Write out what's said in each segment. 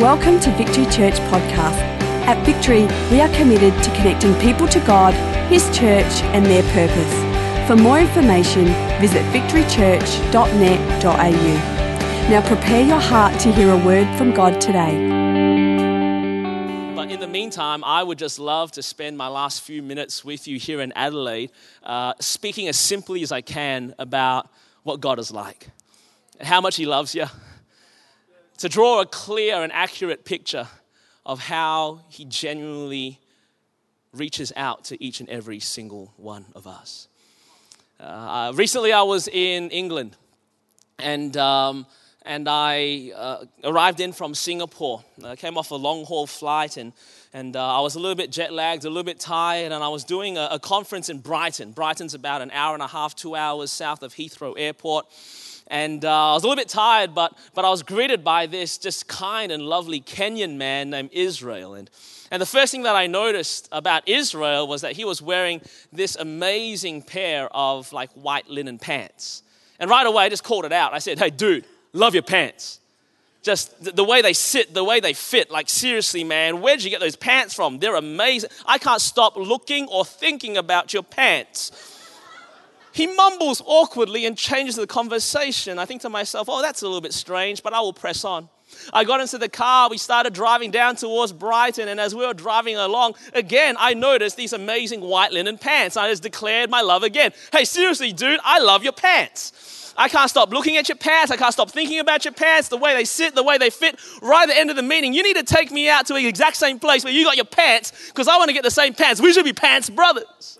Welcome to Victory Church Podcast. At Victory, we are committed to connecting people to God, His church, and their purpose. For more information, visit victorychurch.net.au. Now prepare your heart to hear a word from God today. But in the meantime, I would just love to spend my last few minutes with you here in Adelaide, uh, speaking as simply as I can about what God is like how much He loves you to draw a clear and accurate picture of how He genuinely reaches out to each and every single one of us. Uh, uh, recently, I was in England and, um, and I uh, arrived in from Singapore. I came off a long haul flight and, and uh, I was a little bit jet lagged, a little bit tired, and I was doing a, a conference in Brighton. Brighton's about an hour and a half, two hours south of Heathrow Airport. And uh, I was a little bit tired, but, but I was greeted by this just kind and lovely Kenyan man named Israel. And, and the first thing that I noticed about Israel was that he was wearing this amazing pair of like white linen pants. And right away, I just called it out. I said, Hey, dude, love your pants. Just the, way they sit, the way they fit. Like, seriously, man, where'd you get those pants from? They're amazing. I can't stop looking or thinking about your pants he mumbles awkwardly and changes the conversation. I think to myself, oh, that's a little bit strange, but I will press on. I got into the car, we started driving down towards Brighton, and as we were driving along, again, I noticed these amazing white linen pants. I just declared my love again. Hey, seriously, dude, I love your pants. I can't stop looking at your pants. I can't stop thinking about your pants, the way they sit, the way they fit. Right at the end of the meeting, you need to take me out to the exact same place where you got your pants because I want to get the same pants. We should be pants brothers.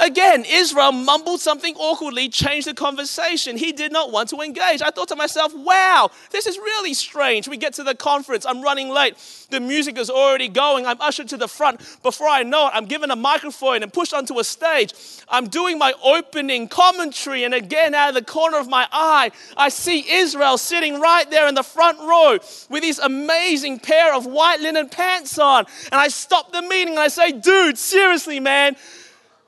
Again, Israel mumbled something awkwardly, changed the conversation. He did not want to engage. I thought to myself, wow, this is really strange. We get to the conference, I'm running late. The music is already going. I'm ushered to the front. Before I know it, I'm given a microphone and pushed onto a stage. I'm doing my opening commentary, and again, out of the corner of my eye, I see Israel sitting right there in the front row with these amazing pair of white linen pants on. And I stop the meeting and I say, dude, seriously, man,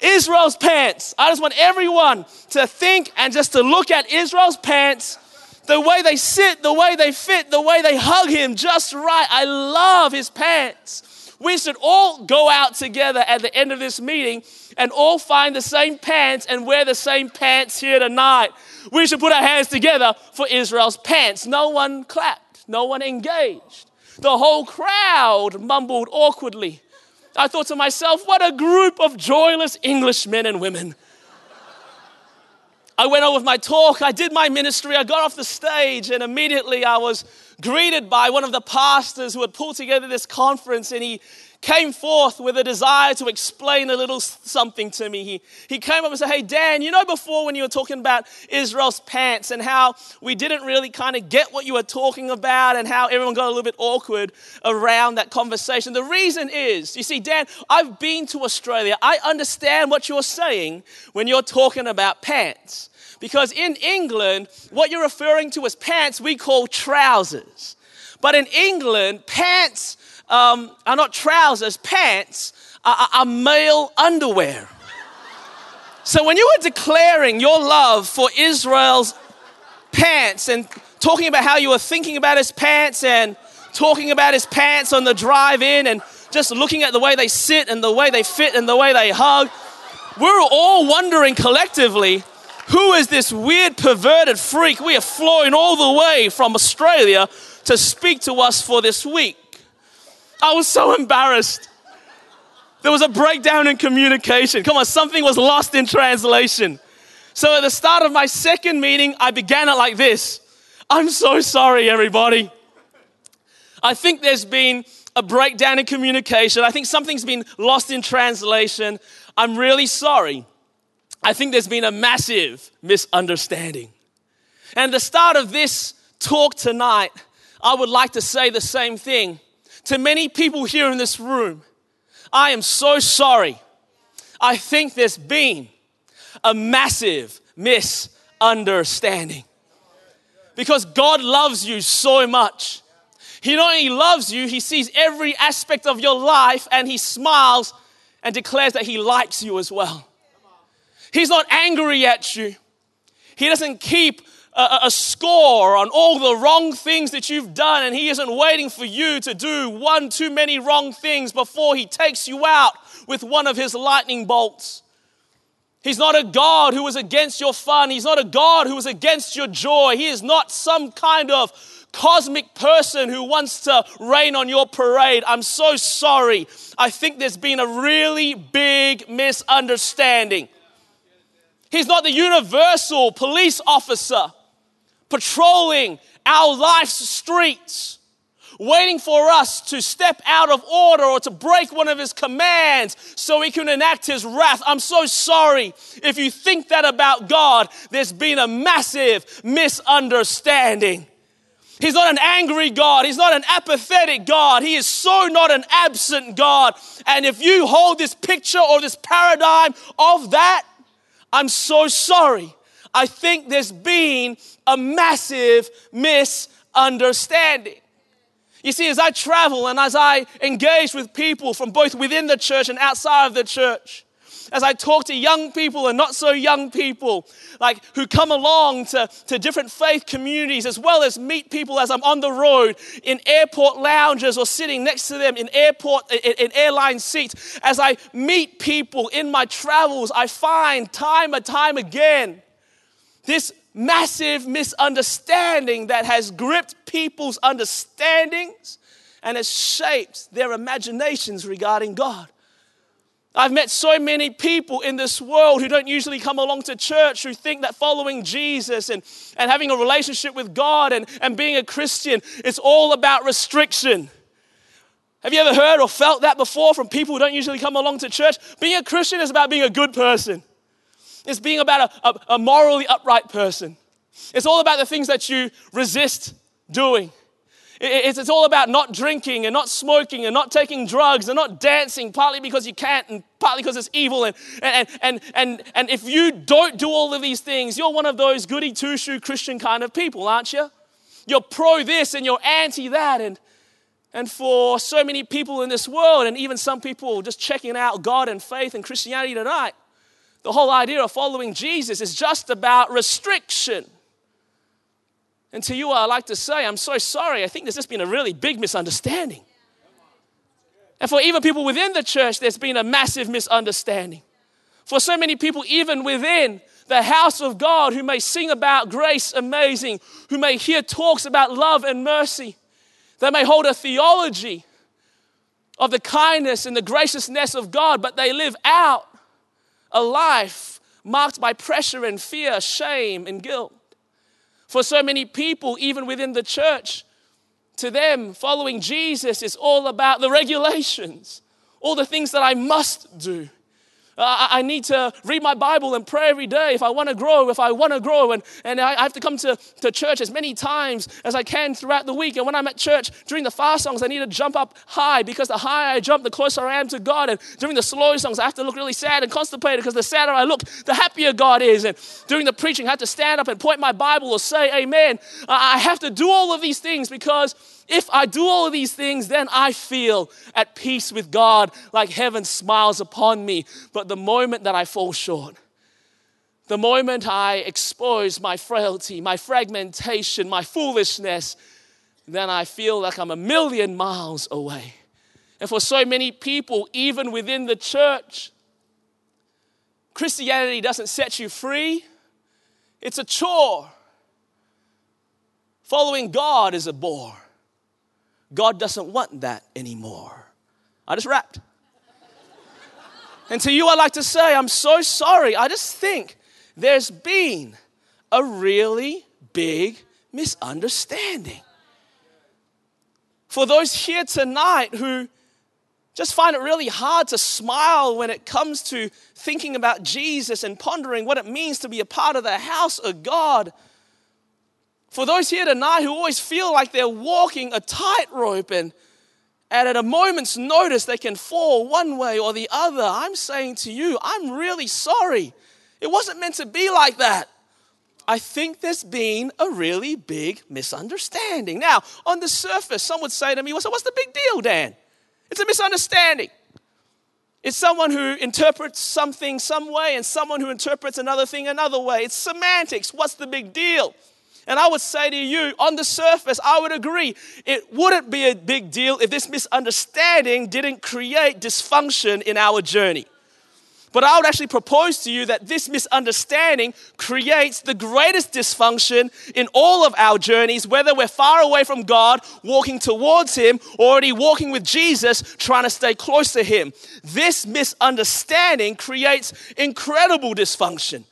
Israel's pants. I just want everyone to think and just to look at Israel's pants, the way they sit, the way they fit, the way they hug him just right. I love his pants. We should all go out together at the end of this meeting and all find the same pants and wear the same pants here tonight. We should put our hands together for Israel's pants. No one clapped, no one engaged. The whole crowd mumbled awkwardly. I thought to myself, what a group of joyless Englishmen and women. I went on with my talk, I did my ministry, I got off the stage, and immediately I was greeted by one of the pastors who had pulled together this conference, and he came forth with a desire to explain a little something to me. He, he came up and said, Hey, Dan, you know, before when you were talking about Israel's pants and how we didn't really kind of get what you were talking about and how everyone got a little bit awkward around that conversation. The reason is, you see, Dan, I've been to Australia. I understand what you're saying when you're talking about pants. Because in England, what you're referring to as pants, we call trousers. But in England, pants um, are not trousers, pants are, are male underwear. So when you were declaring your love for Israel's pants and talking about how you were thinking about his pants and talking about his pants on the drive in and just looking at the way they sit and the way they fit and the way they hug, we're all wondering collectively who is this weird perverted freak we are flying all the way from Australia to speak to us for this week? I was so embarrassed. There was a breakdown in communication. Come on, something was lost in translation. So at the start of my second meeting, I began it like this I'm so sorry, everybody. I think there's been a breakdown in communication. I think something's been lost in translation. I'm really sorry. I think there's been a massive misunderstanding. And at the start of this talk tonight, I would like to say the same thing to many people here in this room, I am so sorry. I think there's been a massive misunderstanding. Because God loves you so much. He not only loves you, He sees every aspect of your life and He smiles and declares that He likes you as well. He's not angry at you. He doesn't keep a, a, score on all the wrong things that you've done, and He isn't waiting for you to do one too many wrong things before He takes you out with one of His lightning bolts. He's not a God who is against your fun. He's not a God who is against your joy. He is not some kind of cosmic person who wants to rain on your parade. I'm so sorry. I think there's been a really big misunderstanding. He's not the universal police officer patrolling our life's streets, waiting for us to step out of order or to break one of his commands so he can enact his wrath. I'm so sorry. If you think that about God, there's been a massive misunderstanding. He's not an angry God. He's not an apathetic God. He is so not an absent God. And if you hold this picture or this paradigm of that, I'm so sorry. I think there's been a massive misunderstanding. You see, as I travel and as I engage with people from both within the church and outside of the church, as I talk to young people and not so young people, like who come along to, to different faith communities, as well as meet people as I'm on the road in airport lounges or sitting next to them in airport in, in airline seats, as I meet people in my travels, I find time and time again this massive misunderstanding that has gripped people's understandings and has shaped their imaginations regarding God. I've met so many people in this world who don't usually come along to church who think that following Jesus and, and having a relationship with God and, and being a Christian is all about restriction. Have you ever heard or felt that before from people who don't usually come along to church? Being a Christian is about being a good person. It's being about a, a, a morally upright person. It's all about the things that you resist doing. It's, it's all about not drinking and not smoking and not taking drugs and not dancing, partly because you can't and partly because it's evil. And, and, and, and, and if you don't do all of these things, you're one of those goody two shoe Christian kind of people, aren't you? You're pro this and you're anti that. And, and for so many people in this world, and even some people just checking out God and faith and Christianity tonight, the whole idea of following Jesus is just about restriction. And to you, I like to say, I'm so sorry. I think there's just been a really big misunderstanding. And for even people within the church, there's been a massive misunderstanding. For so many people, even within the house of God, who may sing about grace amazing, who may hear talks about love and mercy, they may hold a theology of the kindness and the graciousness of God, but they live out a life marked by pressure and fear, shame and guilt. For so many people, even within the church, to them, following Jesus is all about the regulations, all the things that I must do. I need to read my Bible and pray every day if I want to grow, if I want to grow. And, and I have to come to, to church as many times as I can throughout the week. And when I'm at church during the fast songs, I need to jump up high because the higher I jump, the closer I am to God. And during the slow songs, I have to look really sad and constipated because the sadder I look, the happier God is. And during the preaching, I have to stand up and point my Bible or say amen. I have to do all of these things because if I do all of these things, then I feel at peace with God, like heaven smiles upon me. But the moment that I fall short, the moment I expose my frailty, my fragmentation, my foolishness, then I feel like I'm a million miles away. And for so many people, even within the church, Christianity doesn't set you free, it's a chore. Following God is a bore. God doesn't want that anymore. I just rapped. And to you, I'd like to say, I'm so sorry. I just think there's been a really big misunderstanding. For those here tonight who just find it really hard to smile when it comes to thinking about Jesus and pondering what it means to be a part of the house of God for those here tonight who always feel like they're walking a tightrope and, and at a moment's notice they can fall one way or the other, I'm saying to you, I'm really sorry. It wasn't meant to be like that. I think there's been a really big misunderstanding. Now, on the surface, some would say to me, well, so what's the big deal, Dan? It's a misunderstanding. It's someone who interprets something some way and someone who interprets another thing another way. It's semantics. What's the big deal? And I would say to you, on the surface, I would agree, it wouldn't be a big deal if this misunderstanding didn't create dysfunction in our journey. But I would actually propose to you that this misunderstanding creates the greatest dysfunction in all of our journeys, whether we're far away from God, walking towards Him, or already walking with Jesus, trying to stay close to Him. This misunderstanding creates incredible dysfunction.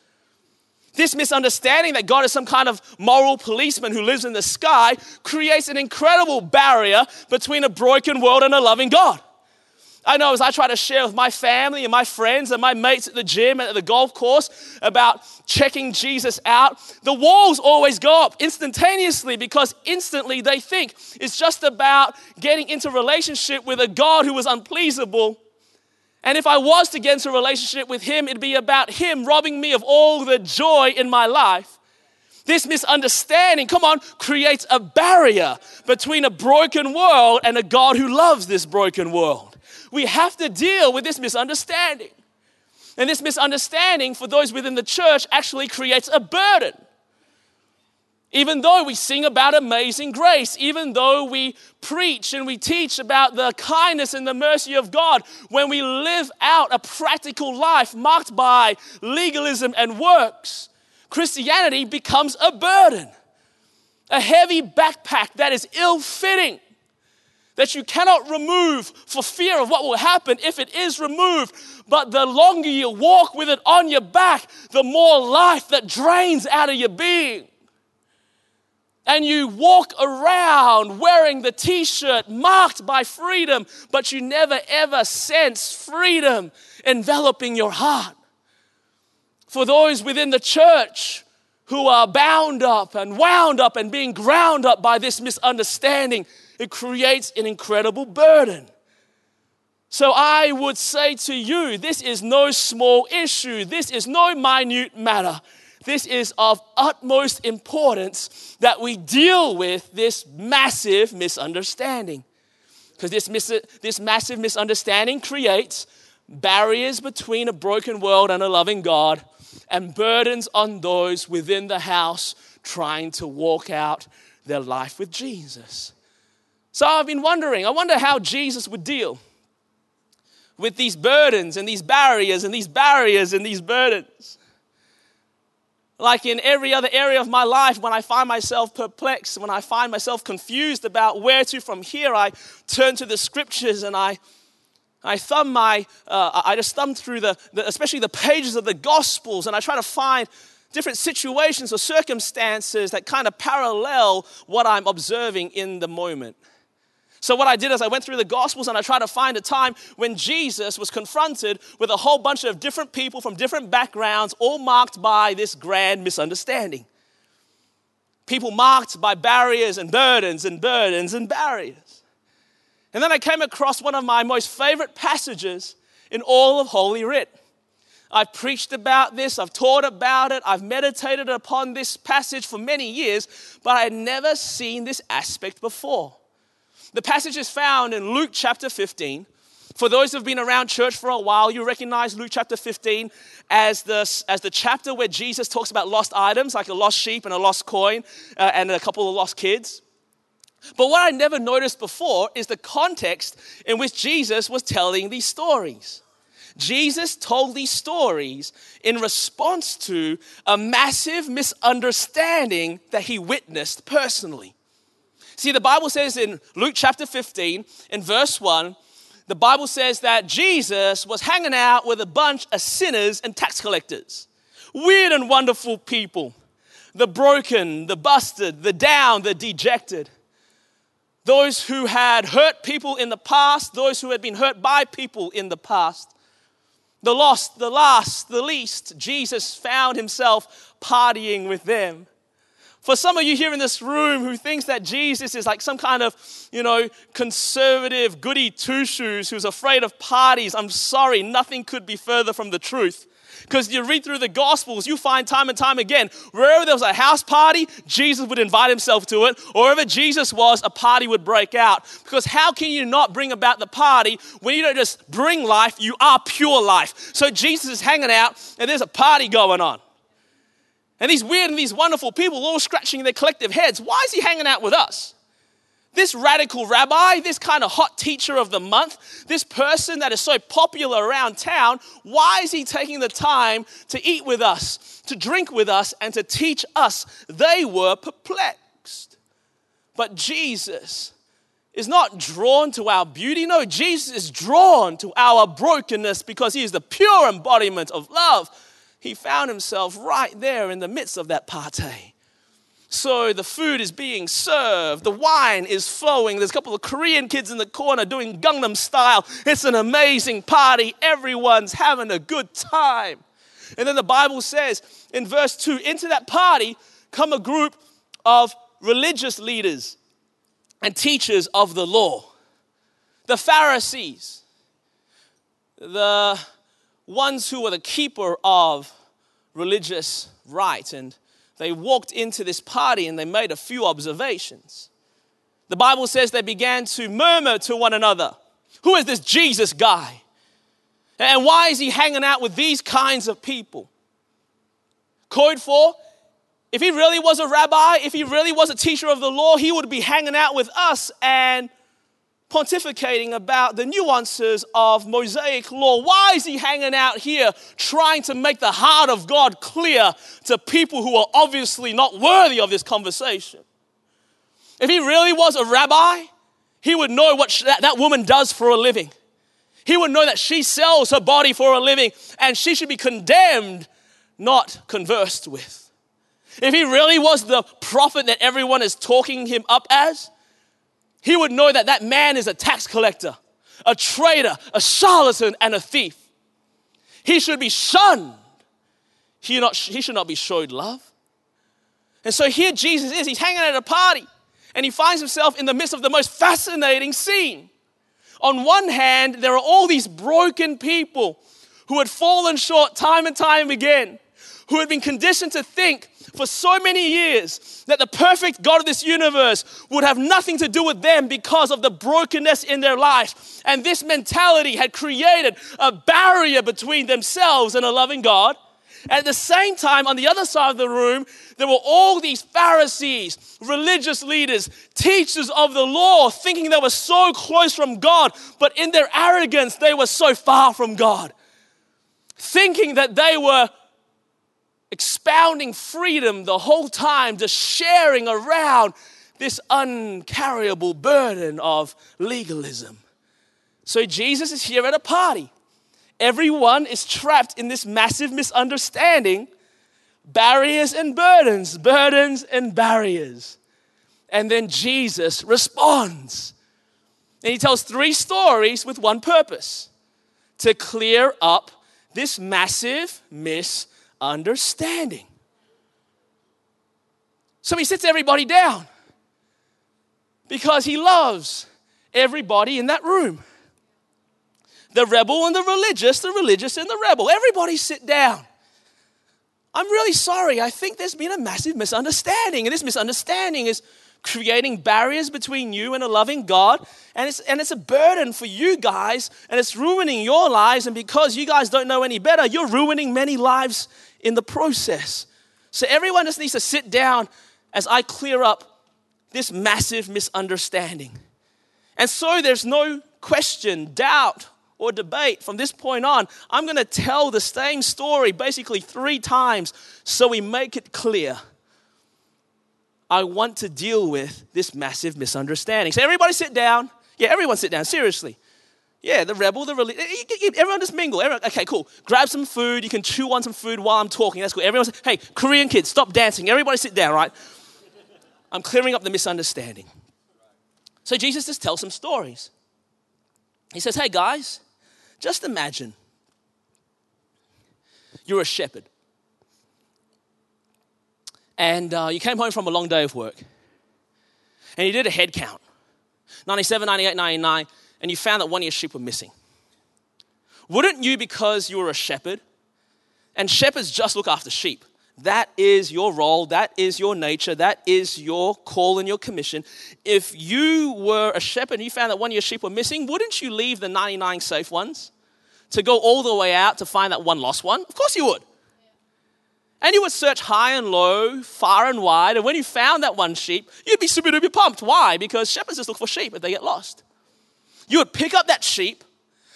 This misunderstanding that God is some kind of moral policeman who lives in the sky creates an incredible barrier between a broken world and a loving God. I know as I try to share with my family and my friends and my mates at the gym and at the golf course about checking Jesus out, the walls always go up instantaneously because instantly they think it's just about getting into relationship with a God who is unpleasable. And if I was to get into a relationship with Him, it'd be about Him robbing me of all the joy in my life. This misunderstanding, come on, creates a barrier between a broken world and a God who loves this broken world we have to deal with this misunderstanding. And this misunderstanding for those within the church actually creates a burden. Even though we sing about amazing grace, even though we preach and we teach about the kindness and the mercy of God, when we live out a practical life marked by legalism and works, Christianity becomes a burden, a heavy backpack that is ill fitting that you cannot remove for fear of what will happen if it is removed. But the longer you walk with it on your back, the more life that drains out of your being. And you walk around wearing the t shirt marked by freedom, but you never ever sense freedom enveloping your heart. For those within the church who are bound up and wound up and being ground up by this misunderstanding, it creates an incredible burden. So I would say to you, this is no small issue. This is no minute matter. This is of utmost importance that we deal with this massive misunderstanding. Because this, mis- this massive misunderstanding creates barriers between a broken world and a loving God and burdens on those within the house trying to walk out their life with Jesus. So I've been wondering, I wonder how Jesus would deal with these burdens and these barriers and these barriers and these burdens. Like in every other area of my life, when I find myself perplexed, when I find myself confused about where to from here, I turn to the scriptures and I, I thumb my, uh, I just thumb through the, the, especially the pages of the Gospels, and I try to find different situations or circumstances that kind of parallel what I'm observing in the moment. So, what I did is I went through the Gospels and I tried to find a time when Jesus was confronted with a whole bunch of different people from different backgrounds, all marked by this grand misunderstanding. People marked by barriers and burdens and burdens and barriers. And then I came across one of my most favorite passages in all of Holy Writ. I've preached about this, I've taught about it, I've meditated upon this passage for many years, but I had never seen this aspect before. The passage is found in Luke chapter 15. For those who've been around church for a while, you recognize Luke chapter 15 as the, as the chapter where Jesus talks about lost items, like a lost sheep and a lost coin uh, and a couple of lost kids. But what I never noticed before is the context in which Jesus was telling these stories. Jesus told these stories in response to a massive misunderstanding that he witnessed personally. See, the Bible says in Luke chapter 15, in verse 1, the Bible says that Jesus was hanging out with a bunch of sinners and tax collectors. Weird and wonderful people. The broken, the busted, the down, the dejected. Those who had hurt people in the past, those who had been hurt by people in the past. The lost, the last, the least. Jesus found himself partying with them. For some of you here in this room who thinks that Jesus is like some kind of, you know, conservative goody two shoes who's afraid of parties, I'm sorry, nothing could be further from the truth. Because you read through the Gospels, you find time and time again, wherever there was a house party, Jesus would invite himself to it. Or wherever Jesus was, a party would break out. Because how can you not bring about the party when you don't just bring life, you are pure life? So Jesus is hanging out and there's a party going on. And these weird and these wonderful people all scratching their collective heads. Why is he hanging out with us? This radical rabbi, this kind of hot teacher of the month, this person that is so popular around town, why is he taking the time to eat with us, to drink with us, and to teach us? They were perplexed. But Jesus is not drawn to our beauty. No, Jesus is drawn to our brokenness because he is the pure embodiment of love. He found himself right there in the midst of that party. So the food is being served, the wine is flowing. There's a couple of Korean kids in the corner doing Gangnam style. It's an amazing party. Everyone's having a good time. And then the Bible says in verse 2 into that party come a group of religious leaders and teachers of the law. The Pharisees, the ones who were the keeper of religious right and they walked into this party and they made a few observations. The Bible says they began to murmur to one another Who is this Jesus guy? And why is he hanging out with these kinds of people? Code for if he really was a rabbi, if he really was a teacher of the law, he would be hanging out with us and pontificating about the nuances of Mosaic law. Why is he hanging out here trying to make the heart of God clear to people who are obviously not worthy of this conversation? If he really was a rabbi, he would know what that, that woman does for a living. He would know that she sells her body for a living and she should be condemned, not conversed with. If he really was the prophet that everyone is talking him up as, he would know that that man is a tax collector, a traitor, a charlatan, and a thief. He should be shunned. He, not, he should not be showed love. And so here Jesus is. He's hanging at a party and he finds himself in the midst of the most fascinating scene. On one hand, there are all these broken people who had fallen short time and time again, who had been conditioned to think for so many years that the perfect God of this universe would have nothing to do with them because of the brokenness in their life. And this mentality had created a barrier between themselves and a loving God. At the same time, on the other side of the room, there were all these Pharisees, religious leaders, teachers of the law, thinking they were so close from God, but in their arrogance, they were so far from God. Thinking that they were expounding freedom the whole time, just sharing around this uncarryable burden of legalism. So Jesus is here at a party. Everyone is trapped in this massive misunderstanding barriers and burdens, burdens and barriers. And then Jesus responds. And he tells three stories with one purpose to clear up this massive misunderstanding understanding. So he sits everybody down because he loves everybody in that room. The rebel and the religious, the religious and the rebel. Everybody sit down. I'm really sorry. I think there's been a massive misunderstanding. And this misunderstanding is creating barriers between you and a loving God. And it's, and it's a burden for you guys, and it's ruining your lives. And because you guys don't know any better, you're ruining many lives in the process. So everyone just needs to sit down as I clear up this massive misunderstanding. And so there's no question, doubt, or debate from this point on. I'm going to tell the same story basically three times so we make it clear. I want to deal with this massive misunderstanding. So, everybody sit down. Yeah, everyone sit down, seriously. Yeah, the rebel, the religious. Everyone just mingle. Everyone, okay, cool. Grab some food. You can chew on some food while I'm talking. That's cool. Everyone, hey, Korean kids, stop dancing. Everybody sit down, right? I'm clearing up the misunderstanding. So Jesus just tells some stories. He says, hey, guys, just imagine you're a shepherd. And uh, you came home from a long day of work. And you did a head count 97, 98, 99 and you found that one of your sheep were missing. Wouldn't you, because you were a shepherd, and shepherds just look after sheep, that is your role, that is your nature, that is your call and your commission. If you were a shepherd and you found that one of your sheep were missing, wouldn't you leave the 99 safe ones to go all the way out to find that one lost one? Of course you would. And you would search high and low, far and wide. And when you found that one sheep, you'd be super duper pumped. Why? Because shepherds just look for sheep if they get lost. You would pick up that sheep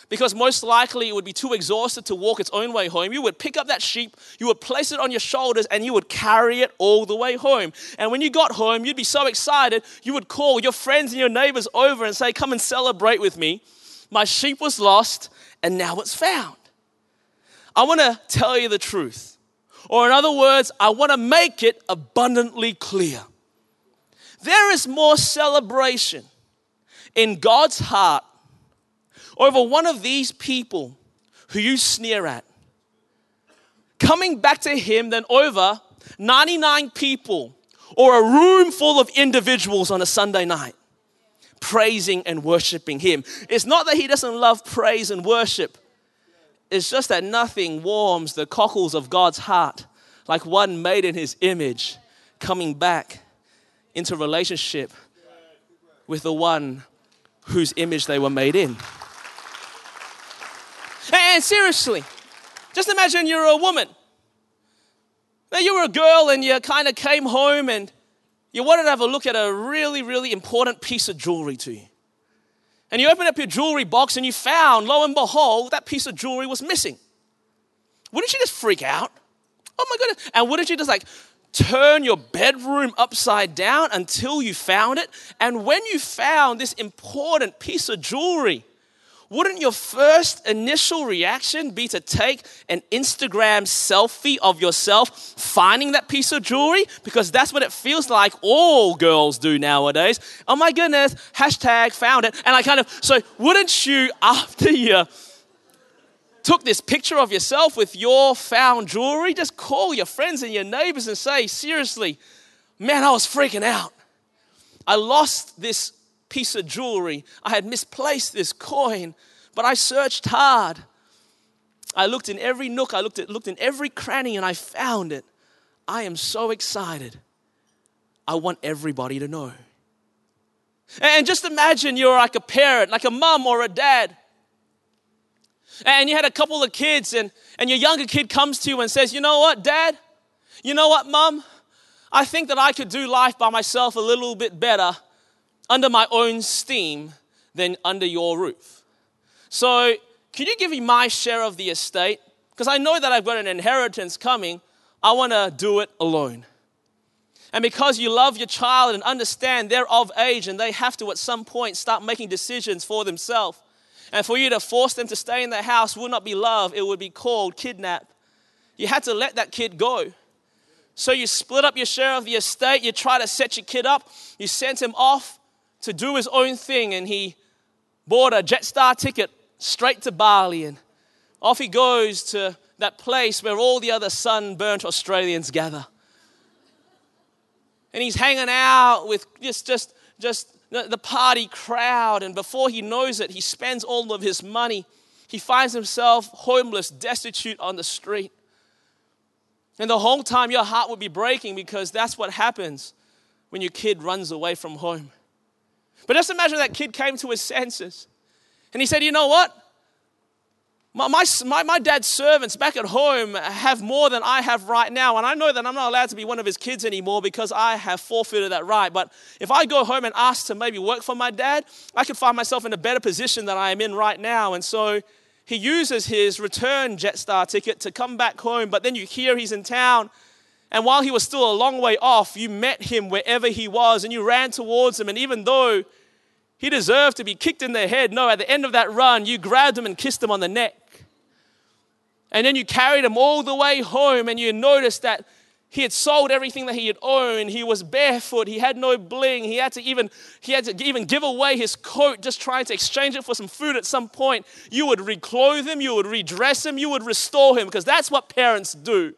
because most likely it would be too exhausted to walk its own way home. You would pick up that sheep, you would place it on your shoulders, and you would carry it all the way home. And when you got home, you'd be so excited, you would call your friends and your neighbors over and say, Come and celebrate with me. My sheep was lost, and now it's found. I want to tell you the truth. Or, in other words, I want to make it abundantly clear. There is more celebration in God's heart over one of these people who you sneer at coming back to Him than over 99 people or a room full of individuals on a Sunday night praising and worshiping Him. It's not that He doesn't love praise and worship, it's just that nothing warms the cockles of God's heart like one made in his image coming back into relationship with the one whose image they were made in. And seriously, just imagine you're a woman. Now you were a girl and you kind of came home and you wanted to have a look at a really, really important piece of jewelry to you and you open up your jewelry box and you found, lo and behold, that piece of jewelry was missing. Wouldn't you just freak out? Oh my goodness. And wouldn't you just like turn your bedroom upside down until you found it? And when you found this important piece of jewelry, wouldn't your first initial reaction be to take an Instagram selfie of yourself finding that piece of jewelry? Because that's what it feels like all girls do nowadays. Oh my goodness, hashtag found it. And I kind of, so wouldn't you, after you took this picture of yourself with your found jewelry, just call your friends and your neighbors and say, seriously, man, I was freaking out. I lost this piece of jewelry. I had misplaced this coin, but I searched hard. I looked in every nook, I looked, at, looked in every cranny, and I found it. I am so excited. I want everybody to know. And just imagine you're like a parent, like a mom or a dad. And you had a couple of kids, and, and your younger kid comes to you and says, You know what, dad? You know what, mom? I think that I could do life by myself a little bit better under my own steam than under your roof. So, can you give me my share of the estate? Because I know that I've got an inheritance coming. I want to do it alone. And because you love your child and understand they're of age and they have to at some point start making decisions for themselves, and for you to force them to stay in the house would not be love, it would be called kidnap. You had to let that kid go. So you split up your share of the estate, you try to set your kid up, you sent him off to do his own thing, and he bought a Jetstar ticket straight to Bali, and off he goes to that place where all the other sunburnt Australians gather. And he's hanging out with just, just, just the party crowd, and before he knows it, he spends all of his money. He finds himself homeless, destitute on the street. And the whole time, your heart would be breaking because that's what happens when your kid runs away from home. But just imagine that kid came to his senses and he said, You know what? My, my, my, dad's servants back at home have more than I have right now. And I know that I'm not allowed to be one of his kids anymore because I have forfeited that right. But if I go home and ask to maybe work for my dad, I could find myself in a better position than I am in right now. And so he uses his return Jetstar ticket to come back home. But then you hear he's in town. And while he was still a long way off, you met him wherever he was and you ran towards him. And even though he deserved to be kicked in the head. No, at the end of that run, you grabbed him and kissed him on the neck. And then you carried him all the way home, and you noticed that he had sold everything that he had owned. He was barefoot. He had no bling. He had to even he had to even give away his coat, just trying to exchange it for some food at some point. You would reclothe him, you would redress him, you would restore him, because that's what parents do.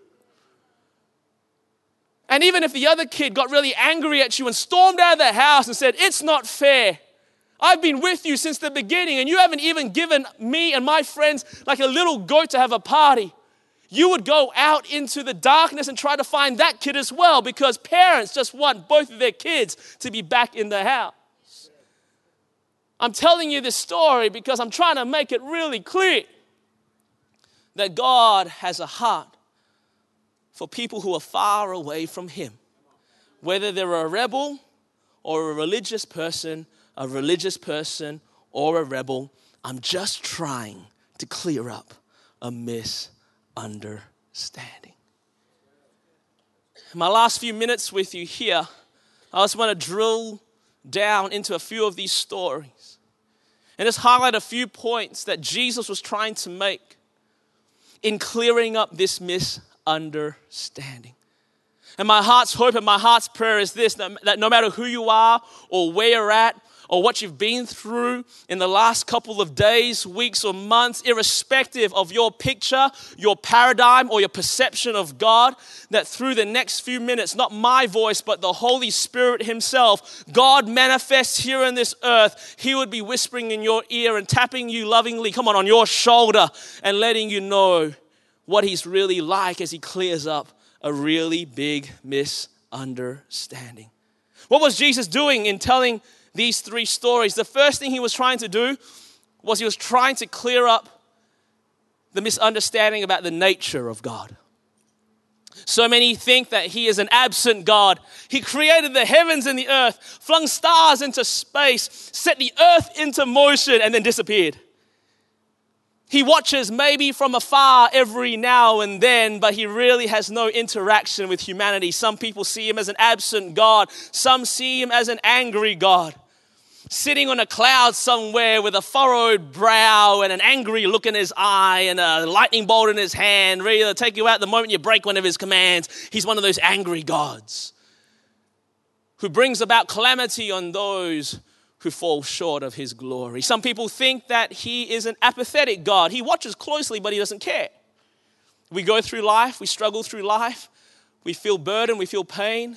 And even if the other kid got really angry at you and stormed out of the house and said, It's not fair, I've been with you since the beginning, and you haven't even given me and my friends like a little goat to have a party. You would go out into the darkness and try to find that kid as well because parents just want both of their kids to be back in the house. I'm telling you this story because I'm trying to make it really clear that God has a heart for people who are far away from Him. Whether they're a rebel or a religious person, a religious person or a rebel, I'm just trying to clear up a misunderstanding. My last few minutes with you here, I just want to drill down into a few of these stories and just highlight a few points that Jesus was trying to make in clearing up this misunderstanding. And my heart's hope and my heart's prayer is this that no matter who you are or where you're at, or what you've been through in the last couple of days, weeks, or months, irrespective of your picture, your paradigm, or your perception of God, that through the next few minutes, not my voice, but the Holy Spirit Himself, God manifests here on this earth. He would be whispering in your ear and tapping you lovingly, come on, on your shoulder, and letting you know what He's really like as He clears up a really big misunderstanding. What was Jesus doing in telling these three stories, the first thing he was trying to do was he was trying to clear up the misunderstanding about the nature of God. So many think that he is an absent God. He created the heavens and the earth, flung stars into space, set the earth into motion, and then disappeared. He watches maybe from afar every now and then, but he really has no interaction with humanity. Some people see him as an absent God, some see him as an angry God sitting on a cloud somewhere with a furrowed brow and an angry look in his eye and a lightning bolt in his hand, ready to take you out the moment you break one of his commands. He's one of those angry gods who brings about calamity on those who fall short of his glory. Some people think that he is an apathetic God. He watches closely, but he doesn't care. We go through life, we struggle through life, we feel burden, we feel pain.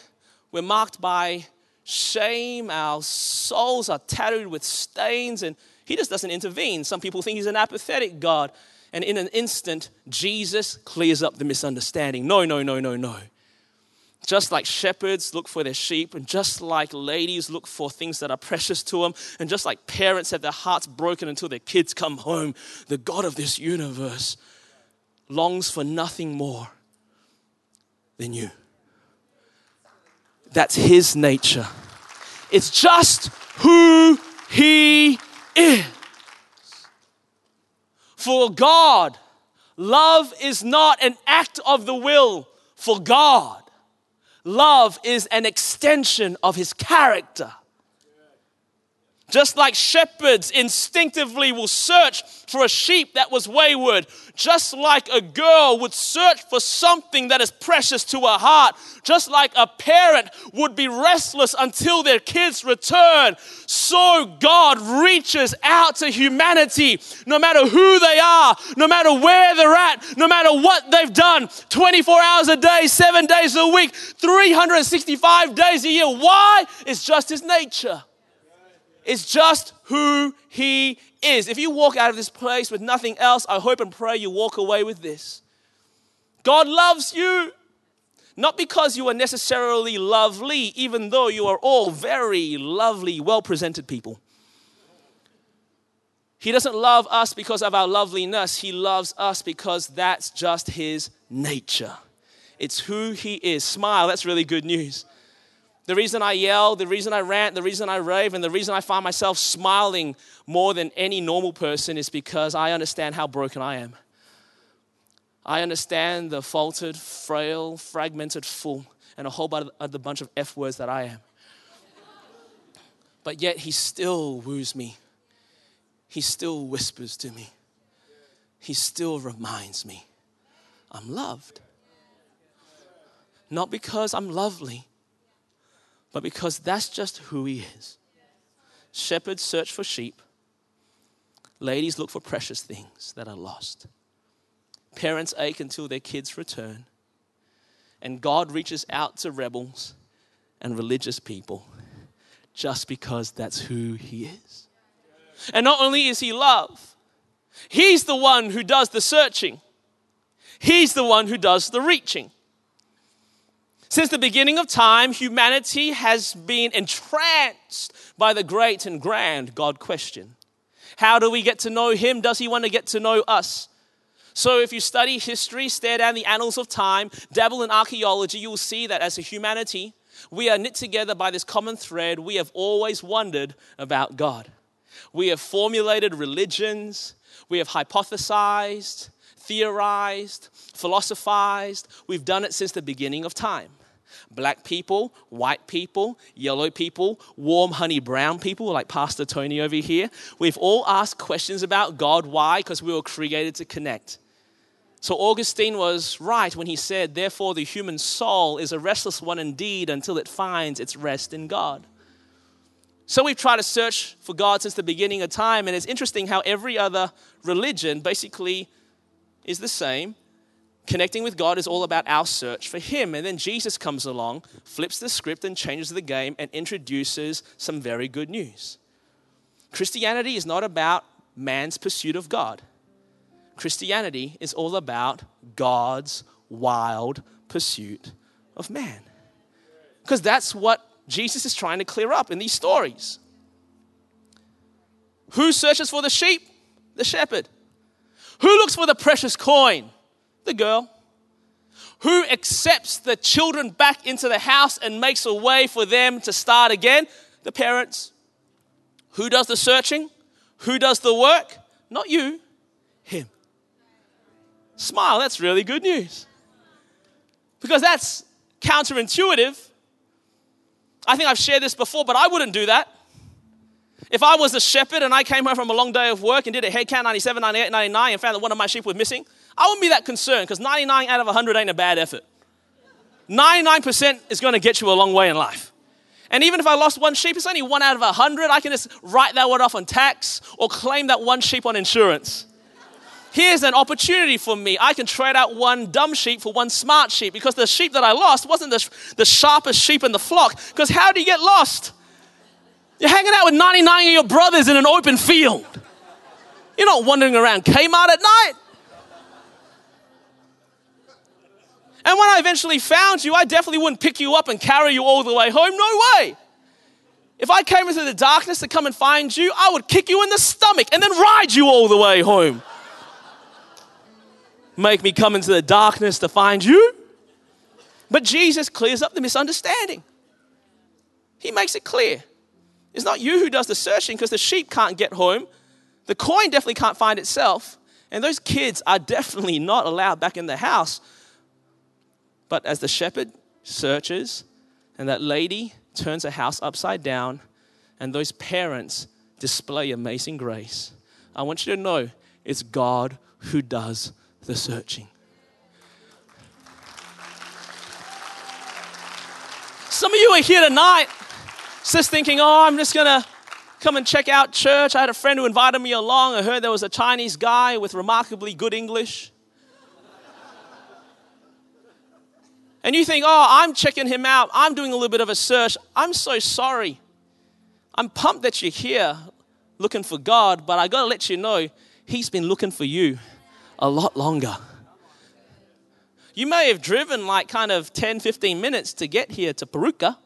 We're marked by shame, our souls are tattooed with stains, and he just doesn't intervene. Some people think he's an apathetic God. And in an instant, Jesus clears up the misunderstanding. No, no, no, no, no. Just like shepherds look for their sheep, and just like ladies look for things that are precious to them, and just like parents have their hearts broken until their kids come home, the God of this universe longs for nothing more than you. That's his nature. It's just who he is. For God, love is not an act of the will. For God, love is an extension of his character. Just like shepherds instinctively will search for a sheep that was wayward, just like a girl would search for something that is precious to her heart, just like a parent would be restless until their kids return, so God reaches out to humanity, no matter who they are, no matter where they're at, no matter what they've done, 24 hours a day, seven days a week, 365 days a year. Why? It's just His nature. It's just who He is. If you walk out of this place with nothing else, I hope and pray you walk away with this. God loves you. Not because you are necessarily lovely, even though you are all very lovely, well presented people. He doesn't love us because of our loveliness. He loves us because that's just His nature. It's who He is. Smile, that's really good news. The reason I yell, the reason I rant, the reason I rave, and the reason I find myself smiling more than any normal person is because I understand how broken I am. I understand the faltered, frail, fragmented fool, and a whole other bunch of F words that I am. But yet, he still woos me. He still whispers to me. He still reminds me I'm loved. Not because I'm lovely, but because that's just who he is. Shepherds search for sheep, ladies look for precious things that are lost. Parents ache until their kids return, and God reaches out to rebels and religious people just because that's who he is. And not only is he love, he's the one who does the searching, he's the one who does the reaching. Since the beginning of time, humanity has been entranced by the great and grand God question. How do we get to know Him? Does He want to get to know us? So, if you study history, stare down the annals of time, dabble in archaeology, you will see that as a humanity, we are knit together by this common thread. We have always wondered about God. We have formulated religions, we have hypothesized, theorized, philosophized. We've done it since the beginning of time. Black people, white people, yellow people, warm honey brown people, like Pastor Tony over here. We've all asked questions about God. Why? Because we were created to connect. So Augustine was right when he said, Therefore, the human soul is a restless one indeed until it finds its rest in God. So we've tried to search for God since the beginning of time, and it's interesting how every other religion basically is the same. Connecting with God is all about our search for Him. And then Jesus comes along, flips the script, and changes the game and introduces some very good news. Christianity is not about man's pursuit of God. Christianity is all about God's wild pursuit of man. Because that's what Jesus is trying to clear up in these stories. Who searches for the sheep? The shepherd. Who looks for the precious coin? The girl. Who accepts the children back into the house and makes a way for them to start again? The parents. Who does the searching? Who does the work? Not you, him. Smile, that's really good news. Because that's counterintuitive. I think I've shared this before, but I wouldn't do that. If I was a shepherd and I came home from a long day of work and did a head count 97, 98, 99 and found that one of my sheep was missing, I wouldn't be that concerned because 99 out of 100 ain't a bad effort. 99% is going to get you a long way in life. And even if I lost one sheep, it's only one out of 100. I can just write that one off on tax or claim that one sheep on insurance here's an opportunity for me. I can trade out one dumb sheep for one smart sheep because the sheep that I lost wasn't the, the sharpest sheep in the flock. Because how do you get lost? You're hanging out with 99 of your brothers in an open field. You're not wandering around Kmart at night. And when I eventually found you, I definitely wouldn't pick you up and carry you all the way home. No way. If I came into the darkness to come and find you, I would kick you in the stomach and then ride you all the way home make me come into the darkness to find you. But Jesus clears up the misunderstanding. He makes it clear. It's not you who does the searching because the sheep can't get home. The coin definitely can't find itself. And those kids are definitely not allowed back in the house. But as the shepherd searches and that lady turns her house upside down and those parents display amazing grace, I want you to know it's God who does the searching. Some of you are here tonight just thinking, oh, I'm just going to come and check out church. I had a friend who invited me along. I heard there was a Chinese guy with remarkably good English. And you think, oh, I'm checking him out. I'm doing a little bit of a search. I'm so sorry. I'm pumped that you're here looking for God, but I got to let you know, He's been looking for you a lot longer. You may have driven like kind of 10, 15 minutes to get here to Puruka.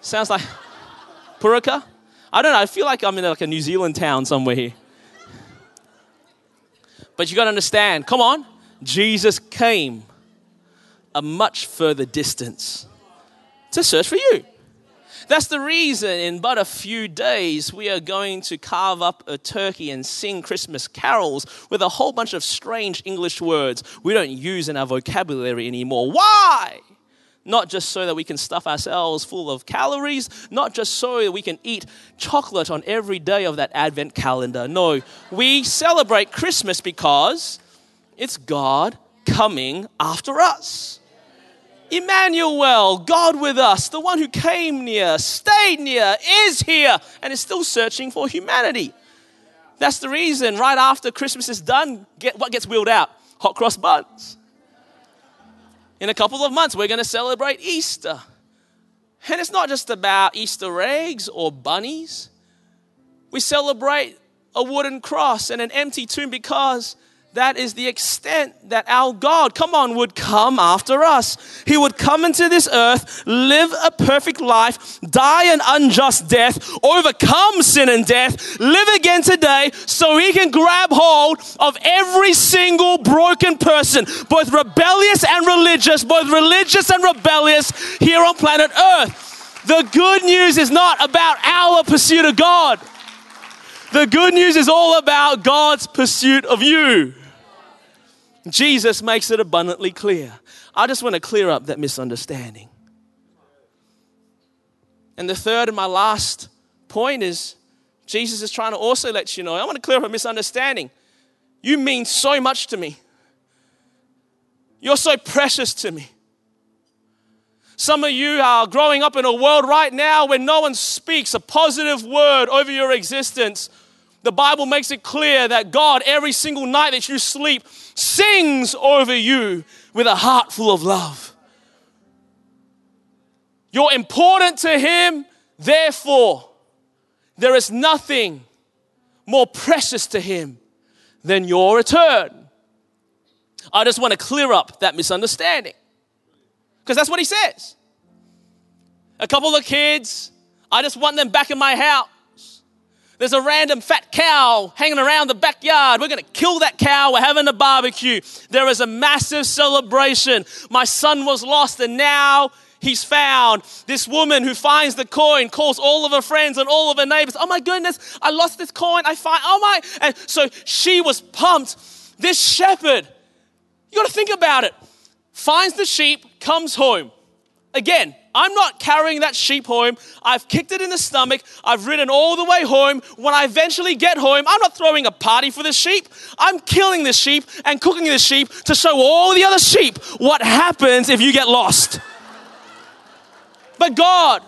Sounds like Puruka? I don't know. I feel like I'm in like a New Zealand town somewhere here. But you got to understand come on, Jesus came a much further distance to search for you. That's the reason in but a few days we are going to carve up a turkey and sing Christmas carols with a whole bunch of strange English words we don't use in our vocabulary anymore. Why? Not just so that we can stuff ourselves full of calories, not just so that we can eat chocolate on every day of that advent calendar. No, we celebrate Christmas because it's God coming after us. Emmanuel, God with us, the one who came near, stayed near, is here, and is still searching for humanity. That's the reason, right after Christmas is done, get, what gets wheeled out? Hot cross buns. In a couple of months, we're going to celebrate Easter. And it's not just about Easter eggs or bunnies. We celebrate a wooden cross and an empty tomb because that is the extent that our God, come on, would come after us. He would come into this earth, live a perfect life, die an unjust death, overcome sin and death, live again today so he can grab hold of every single broken person, both rebellious and religious, both religious and rebellious here on planet earth. The good news is not about our pursuit of God. The good news is all about God's pursuit of you. Jesus makes it abundantly clear. I just want to clear up that misunderstanding. And the third and my last point is Jesus is trying to also let you know I want to clear up a misunderstanding. You mean so much to me. You're so precious to me. Some of you are growing up in a world right now where no one speaks a positive word over your existence. The Bible makes it clear that God, every single night that you sleep, sings over you with a heart full of love. You're important to Him, therefore, there is nothing more precious to Him than your return. I just want to clear up that misunderstanding because that's what He says. A couple of kids, I just want them back in my house. There's a random fat cow hanging around the backyard. We're going to kill that cow. We're having a barbecue. There is a massive celebration. My son was lost and now he's found. This woman who finds the coin calls all of her friends and all of her neighbors. Oh my goodness, I lost this coin. I find, oh my. And so she was pumped. This shepherd, you got to think about it, finds the sheep, comes home. Again, I'm not carrying that sheep home. I've kicked it in the stomach. I've ridden all the way home. When I eventually get home, I'm not throwing a party for the sheep. I'm killing the sheep and cooking the sheep to show all the other sheep what happens if you get lost. But God,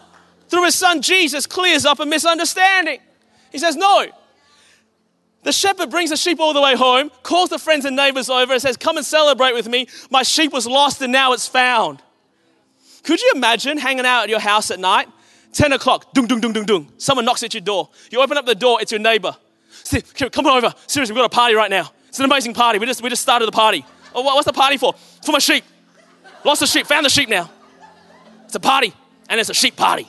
through His Son Jesus, clears up a misunderstanding. He says, No. The shepherd brings the sheep all the way home, calls the friends and neighbors over, and says, Come and celebrate with me. My sheep was lost and now it's found. Could you imagine hanging out at your house at night? 10 o'clock, dung, dung, dung, dung, dung. Someone knocks at your door. You open up the door, it's your neighbor. See, come on over. Seriously, we've got a party right now. It's an amazing party. We just, we just started the party. Oh, what's the party for? For my sheep. Lost the sheep, found the sheep now. It's a party, and it's a sheep party.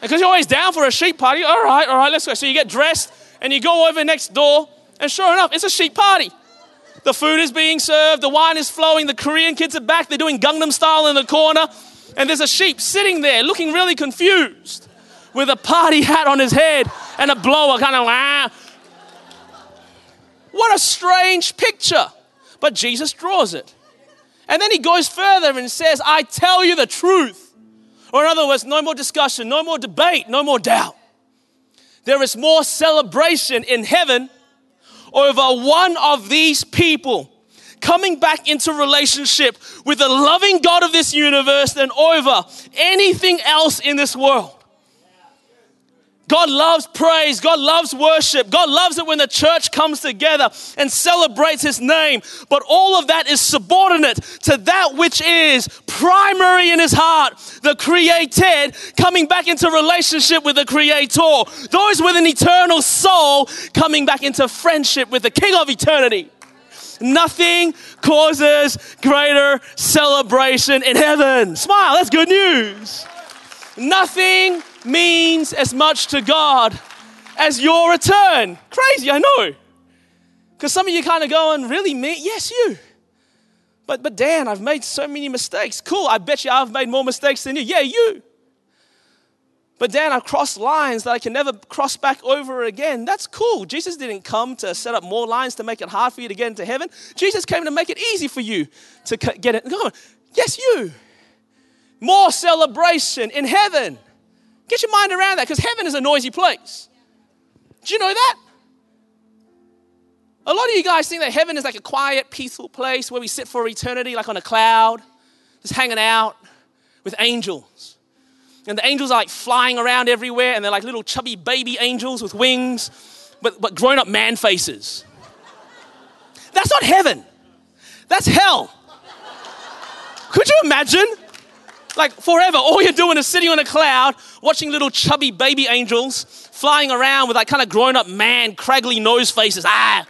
Because you're always down for a sheep party. All right, all right, let's go. So you get dressed and you go over next door, and sure enough, it's a sheep party. The food is being served, the wine is flowing, the Korean kids are back, they're doing Gangnam style in the corner, and there's a sheep sitting there looking really confused with a party hat on his head and a blower kind of ah. What a strange picture. But Jesus draws it. And then he goes further and says, I tell you the truth. Or, in other words, no more discussion, no more debate, no more doubt. There is more celebration in heaven over one of these people coming back into relationship with the loving God of this universe than over anything else in this world. God loves praise. God loves worship. God loves it when the church comes together and celebrates His name. But all of that is subordinate to that which is primary in His heart the created coming back into relationship with the Creator. Those with an eternal soul coming back into friendship with the King of eternity. Nothing causes greater celebration in heaven. Smile, that's good news. Nothing means as much to God as your return. Crazy, I know. Because some of you kind of going, really, me? Yes, you. But, but Dan, I've made so many mistakes. Cool, I bet you I've made more mistakes than you. Yeah, you. But Dan, I've crossed lines that I can never cross back over again. That's cool. Jesus didn't come to set up more lines to make it hard for you to get into heaven. Jesus came to make it easy for you to get it. Come on. Yes, you. More celebration in heaven. Get your mind around that because heaven is a noisy place. Do you know that? A lot of you guys think that heaven is like a quiet, peaceful place where we sit for eternity, like on a cloud, just hanging out with angels. And the angels are like flying around everywhere, and they're like little chubby baby angels with wings, but, but grown up man faces. That's not heaven, that's hell. Could you imagine? Like forever, all you're doing is sitting on a cloud, watching little chubby baby angels flying around with like kind of grown up man, craggly nose faces. Ah,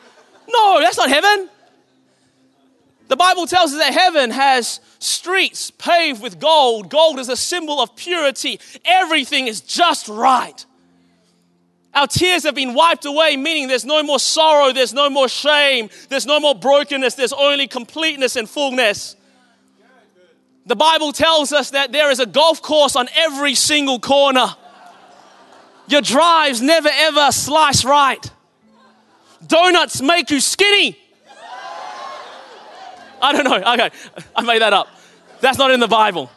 No, that's not heaven. The Bible tells us that heaven has streets paved with gold. Gold is a symbol of purity. Everything is just right. Our tears have been wiped away, meaning there's no more sorrow, there's no more shame, there's no more brokenness, there's only completeness and fullness. The Bible tells us that there is a golf course on every single corner. Your drives never ever slice right. Donuts make you skinny. I don't know. Okay, I made that up. That's not in the Bible.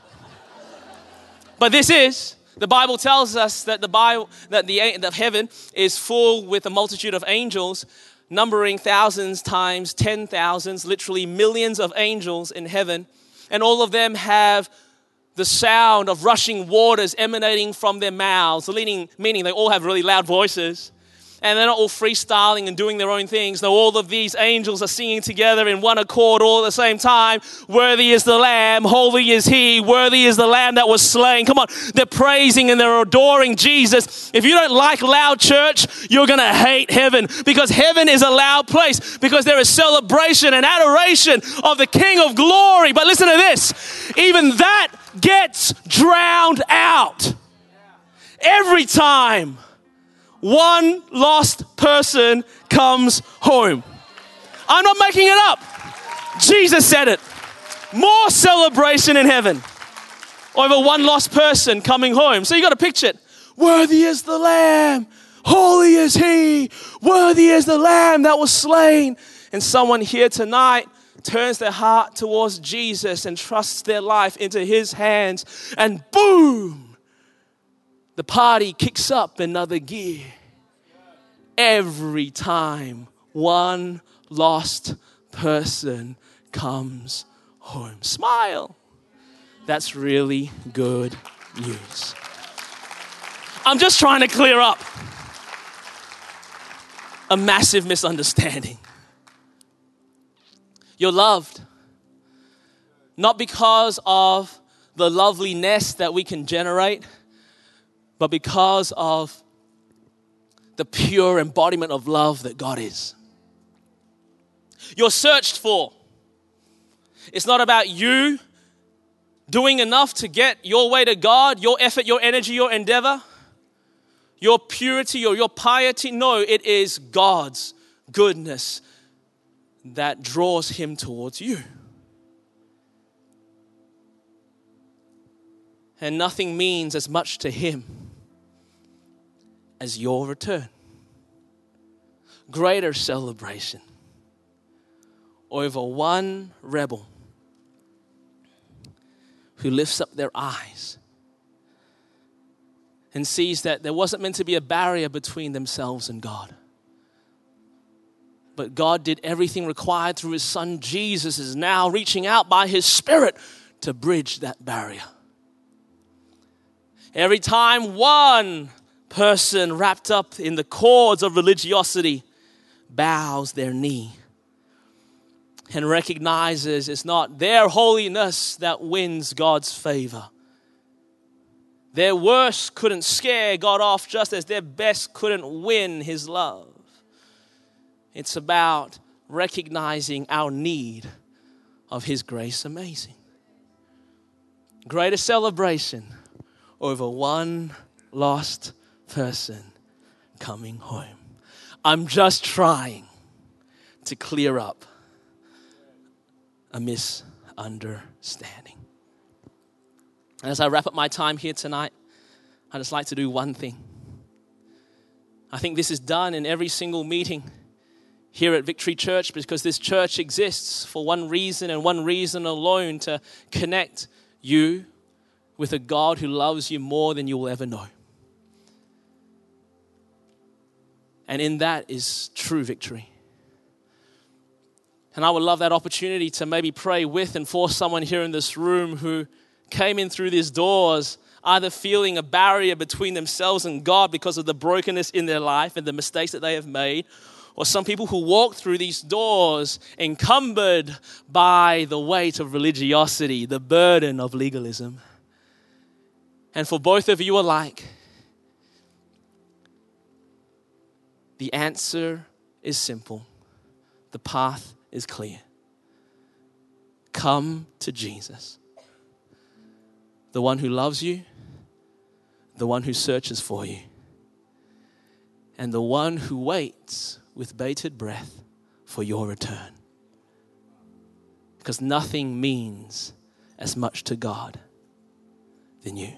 But this is. The Bible tells us that the Bible that the that heaven is full with a multitude of angels, numbering thousands times ten thousands, literally millions of angels in heaven, and all of them have the sound of rushing waters emanating from their mouths, meaning, they all have really loud voices and they're not all freestyling and doing their own things. No, all of these angels are singing together in one accord all at the same time. Worthy is the Lamb, holy is He, worthy is the Lamb that was slain. Come on, they're praising and they're adoring Jesus. If you don't like loud church, you're going to hate heaven because heaven is a loud place because there is celebration and adoration of the King of glory. But listen to this even that gets drowned out every time one lost person comes home. I'm not making it up. Jesus said it. More celebration in heaven over one lost person coming home. So you got to picture it. Worthy is the Lamb, holy is He, worthy is the Lamb that was slain. And someone here tonight turns their heart towards Jesus and trusts their life into His hands, and boom, the party kicks up another gear. Every time one lost person comes home. Smile. That's really good news. I'm just trying to clear up a massive misunderstanding. You're loved not because of the loveliness that we can generate but because of the pure embodiment of love that God is. You're searched for. It's not about you doing enough to get your way to God, your effort, your energy, your endeavor, your purity or your piety. No, it is God's goodness that draws him towards you. And nothing means as much to him as your return. Greater celebration over one rebel who lifts up their eyes and sees that there wasn't meant to be a barrier between themselves and God. But God did everything required through His Son Jesus, is now reaching out by His Spirit to bridge that barrier. Every time one person wrapped up in the cords of religiosity bows their knee and recognizes it's not their holiness that wins God's favor. Their worst couldn't scare God off just as their best couldn't win His love. It's about recognizing our need of His grace amazing. Greater celebration over one lost person coming home. I'm just trying to clear up a misunderstanding. And as I wrap up my time here tonight, I'd just like to do one thing. I think this is done in every single meeting here at Victory Church because this church exists for one reason and one reason alone to connect you with a God who loves you more than you will ever know. And in that is true victory. And I would love that opportunity to maybe pray with and for someone here in this room who came in through these doors either feeling a barrier between themselves and God because of the brokenness in their life and the mistakes that they have made, or some people who walk through these doors encumbered by the weight of religiosity, the burden of legalism. And for both of you alike, The answer is simple the path is clear. Come to Jesus, the one who loves you, the one who searches for you, and the one who waits with bated breath for your return. Because nothing means as much to God than you.